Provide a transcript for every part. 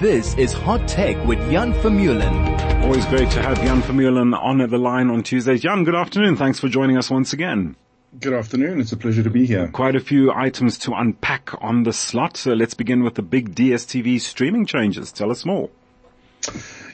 This is Hot Tech with Jan Vermeulen. Always great to have Jan Vermeulen on the line on Tuesdays. Jan, good afternoon. Thanks for joining us once again. Good afternoon. It's a pleasure to be here. Quite a few items to unpack on the slot. So let's begin with the big DSTV streaming changes. Tell us more.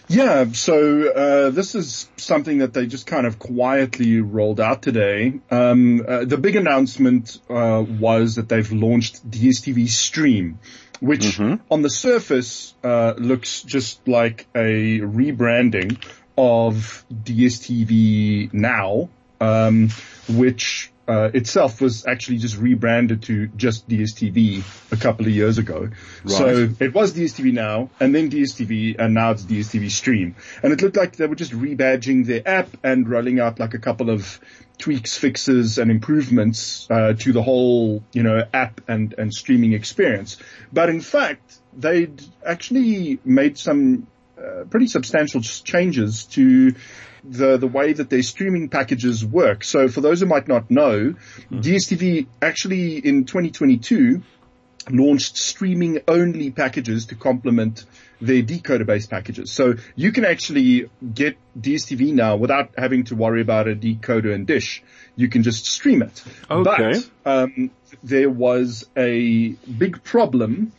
Yeah, so uh, this is something that they just kind of quietly rolled out today. Um, uh, the big announcement uh, was that they've launched DSTV Stream, which mm-hmm. on the surface uh, looks just like a rebranding of DSTV Now, um, which uh, itself was actually just rebranded to just DSTV a couple of years ago. Right. So it was DSTV now, and then DSTV, and now it's DSTV Stream. And it looked like they were just rebadging their app and rolling out like a couple of tweaks, fixes, and improvements uh, to the whole, you know, app and and streaming experience. But in fact, they'd actually made some uh, pretty substantial changes to the, the way that their streaming packages work. So for those who might not know, mm-hmm. DSTV actually in 2022 launched streaming only packages to complement their decoder based packages. So you can actually get DSTV now without having to worry about a decoder and dish. You can just stream it. Okay. But, um, there was a big problem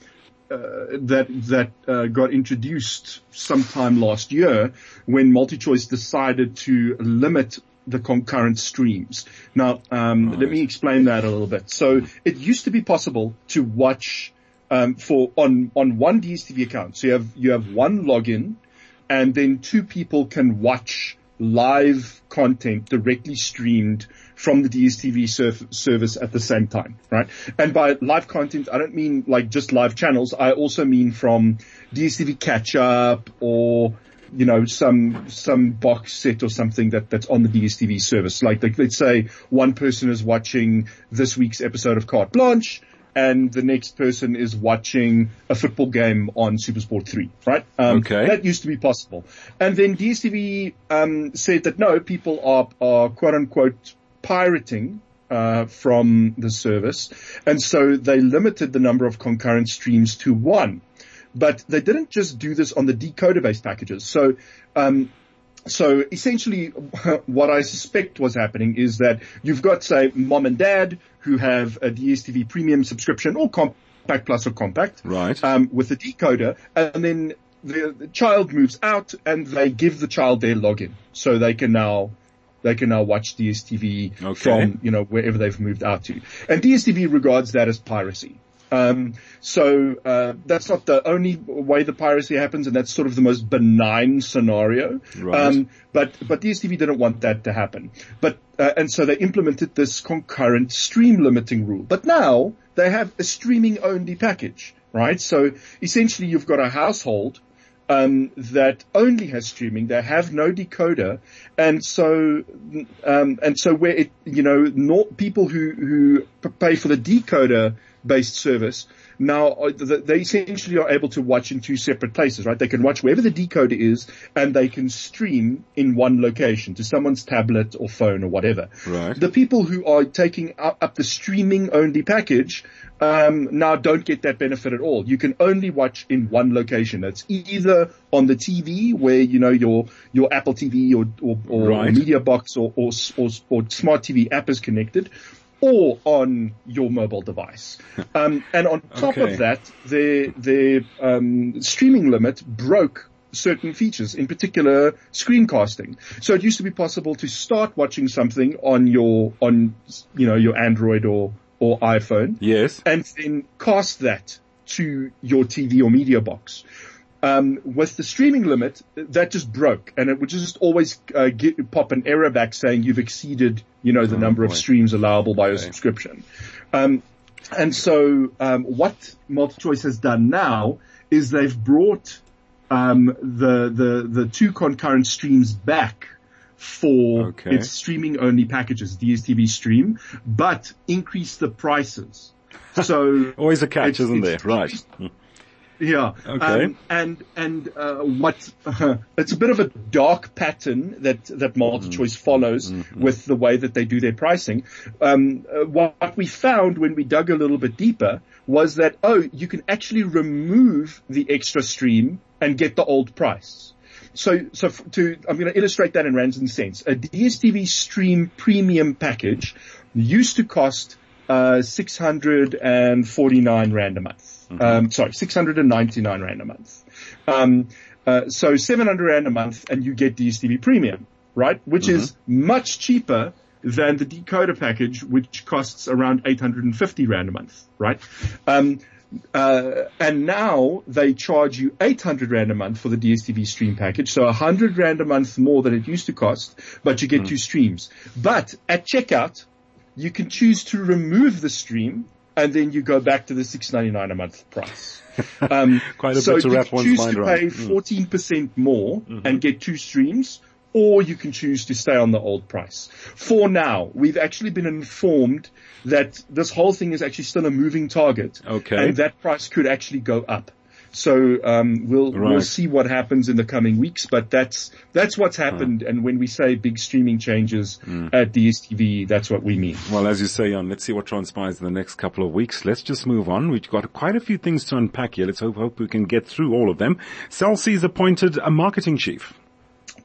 that that uh, got introduced sometime last year when MultiChoice decided to limit the concurrent streams. Now, um, right. let me explain that a little bit. So it used to be possible to watch um, for on on one DSTV account. So you have you have one login, and then two people can watch live content directly streamed from the DSTV surf- service at the same time, right? And by live content, I don't mean like just live channels. I also mean from DSTV catch up or, you know, some, some box set or something that, that's on the DSTV service. Like, like let's say one person is watching this week's episode of Carte Blanche and the next person is watching a football game on Supersport 3, right? Um, okay. That used to be possible. And then DSTV, um, said that no, people are, are quote unquote pirating uh, from the service, and so they limited the number of concurrent streams to one. But they didn't just do this on the decoder-based packages. So, um, so essentially, what I suspect was happening is that you've got, say, mom and dad who have a DSTV premium subscription or compact plus or compact, right? Um, with a decoder, and then the, the child moves out, and they give the child their login, so they can now they can now watch DSTV okay. from, you know, wherever they've moved out to. And DSTV regards that as piracy. Um, so uh, that's not the only way the piracy happens, and that's sort of the most benign scenario. Right. Um, but but DSTV didn't want that to happen. But uh, and so they implemented this concurrent stream limiting rule. But now they have a streaming only package, right? So essentially, you've got a household um, that only has streaming. They have no decoder, and so um, and so where it you know not people who who pay for the decoder based service now uh, they essentially are able to watch in two separate places, right? They can watch wherever the decoder is and they can stream in one location to someone's tablet or phone or whatever. Right. The people who are taking up, the streaming only package, um, now don't get that benefit at all. You can only watch in one location. It's either on the TV where, you know, your, your Apple TV or, or, or right. media box or, or, or, or smart TV app is connected or on your mobile device. Um, and on top okay. of that, the the um, streaming limit broke certain features, in particular screencasting. So it used to be possible to start watching something on your on you know your Android or or iPhone, yes, and then cast that to your TV or media box um, with the streaming limit, that just broke, and it would just always uh, get, pop an error back saying you've exceeded, you know, the oh, number boy. of streams allowable by okay. your subscription. Um, and so, um, what MultiChoice has done now is they've brought um, the the the two concurrent streams back for okay. its streaming only packages, DSTV Stream, but increase the prices. So always a catch, isn't there? Right Yeah. Okay. Um, and and uh, what it's a bit of a dark pattern that that MultiChoice follows with the way that they do their pricing. Um, uh, what we found when we dug a little bit deeper was that oh, you can actually remove the extra stream and get the old price. So, so to, I'm going to illustrate that in rands and cents. A DSTV stream premium package used to cost, uh, 649 rand a month. Um, sorry, 699 rand a month. Um, uh, so 700 rand a month and you get DSTV premium, right? Which is much cheaper than the decoder package, which costs around 850 rand a month, right? Um, uh, and now they charge you 800 rand a month for the DSTV stream package. So 100 rand a month more than it used to cost, but you get two streams. But at checkout, you can choose to remove the stream and then you go back to the 699 a month price. Um, Quite a so bit to you wrap can one's choose to pay Mm. 14% more and get two streams, or you can choose to stay on the old price. For now, we've actually been informed that this whole thing is actually still a moving target. Okay. And that price could actually go up. So um, we'll we'll see what happens in the coming weeks, but that's that's what's happened. And when we say big streaming changes Mm. at DSTV, that's what we mean. Well, as you say, Jan, let's see what transpires in the next couple of weeks. Let's just move on. We've got quite a few things to unpack here. Let's hope, hope we can get through all of them. Cell C's appointed a marketing chief.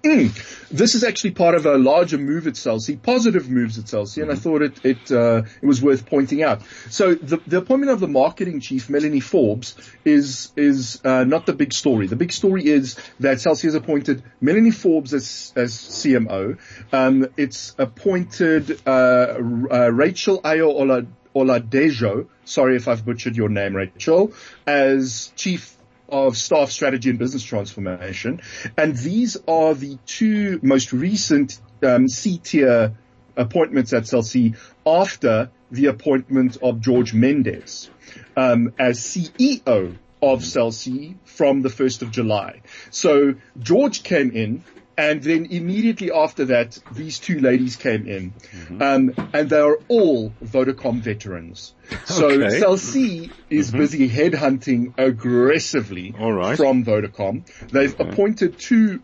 This is actually part of a larger move at Cell C, positive moves at Cell C, and I thought it it uh, it was worth pointing out. So the the appointment of the marketing chief, Melanie Forbes, is is uh, not the big story. The big story is that Cell C has appointed Melanie Forbes as as CMO. Um, it's appointed uh, uh, Rachel Ayo Ola Oladejo. Sorry if I've butchered your name, Rachel, as chief of staff strategy and business transformation. And these are the two most recent um, C-tier appointments at Cell C after the appointment of George Mendes um, as CEO of Cell C from the 1st of July. So George came in and then immediately after that, these two ladies came in, um, and they are all Vodacom veterans. So Okay. Cell C is busy headhunting aggressively right. from Vodacom. They've appointed two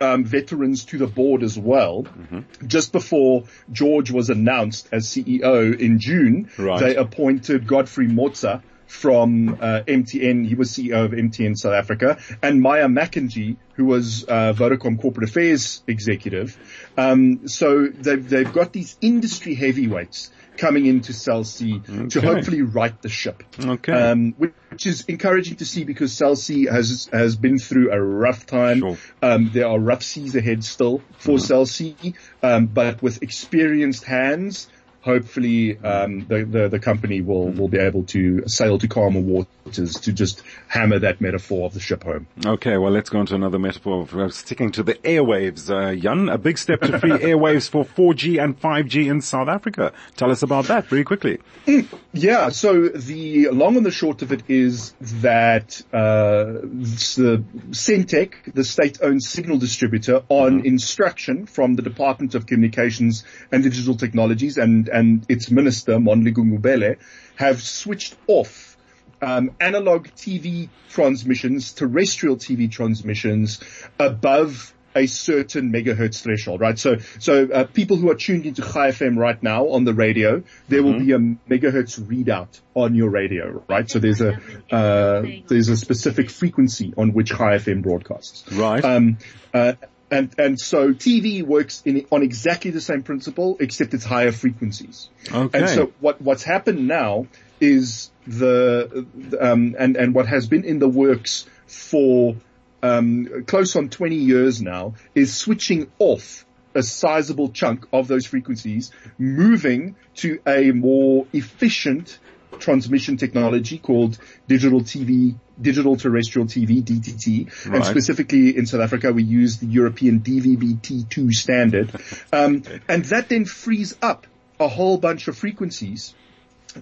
um, veterans to the board as well. Mm-hmm. Just before George was announced as CEO in June, Right. they appointed Godfrey Motsa from uh, MTN. He was CEO of MTN South Africa, and Maya Makanjee, who was uh, Vodacom corporate affairs executive. Um, so they've they've got these industry heavyweights coming into Cell C to hopefully right the ship. Okay. Um, which is encouraging to see because Cell C has has been through a rough time. Sure. Um, there are rough seas ahead still for Cell C, um, but with experienced hands, hopefully um, the, the the company will will be able to sail to calmer waters to just hammer that metaphor of the ship home. Okay, well, let's go on to another metaphor of uh, sticking to the airwaves. Uh, Jan, a big step to free airwaves for 4G and 5G in South Africa. Tell us about that very quickly. Yeah, so the long and the short of it is that uh, the Sentech, the state-owned signal distributor, on instruction from the Department of Communications and Digital Technologies and and its minister Mondli Gungubele, have switched off um, analog TV transmissions, terrestrial TV transmissions above a certain megahertz threshold, right? So, so uh, people who are tuned into Chai FM right now on the radio, there will be a megahertz readout on your radio, right? So there's a uh, there's a specific frequency on which Chai FM broadcasts. Right. Um, uh, and and so TV works in on exactly the same principle, except it's higher frequencies. Okay. And so what what's happened now is the um, and and what has been in the works for um, close on 20 years now is switching off a sizable chunk of those frequencies, moving to a more efficient transmission technology called digital TV, digital terrestrial TV, DTT, and specifically in South Africa we use the European DVB-T2 standard, um, and that then frees up a whole bunch of frequencies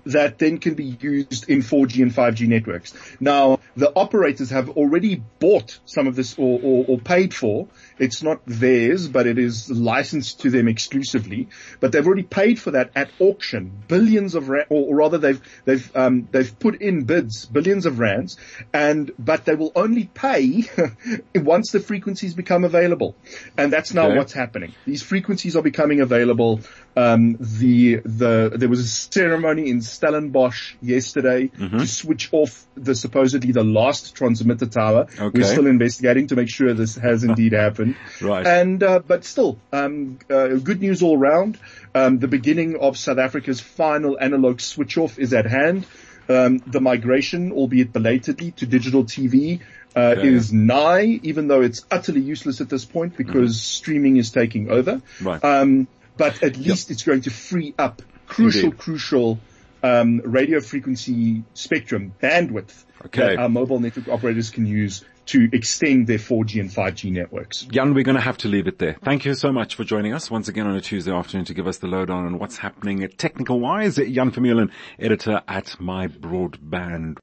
that then can be used in 4G and 5G networks. Now, the operators have already bought some of this or, or, or paid for. It's not theirs, but it is licensed to them exclusively. But they've already paid for that at auction, billions of rand, or, or rather they've they've um, they've put in bids, billions of rands, and but they will only pay once the frequencies become available, and that's now Okay. what's happening. These frequencies are becoming available. Um, the the there was a ceremony in Stellenbosch yesterday Mm-hmm. to switch off the supposedly the last transmitter tower. Okay. We're still investigating to make sure this has indeed happened. Right. And uh, but still, um, uh, good news all round. Um, the beginning of South Africa's final analog switch off is at hand. Um, the migration, albeit belatedly, to digital TV uh, Okay. is nigh, even though it's utterly useless at this point because streaming is taking over. Mm-hmm. Right. Um, but at least it's going to free up crucial, Indeed. crucial um, radio frequency spectrum bandwidth Okay. that our mobile network operators can use to extend their 4G and 5G networks. Jan, we're going to have to leave it there. Thank you so much for joining us once again on a Tuesday afternoon to give us the lowdown on and what's happening technical wise. Jan Vermeulen, editor at My Broadband.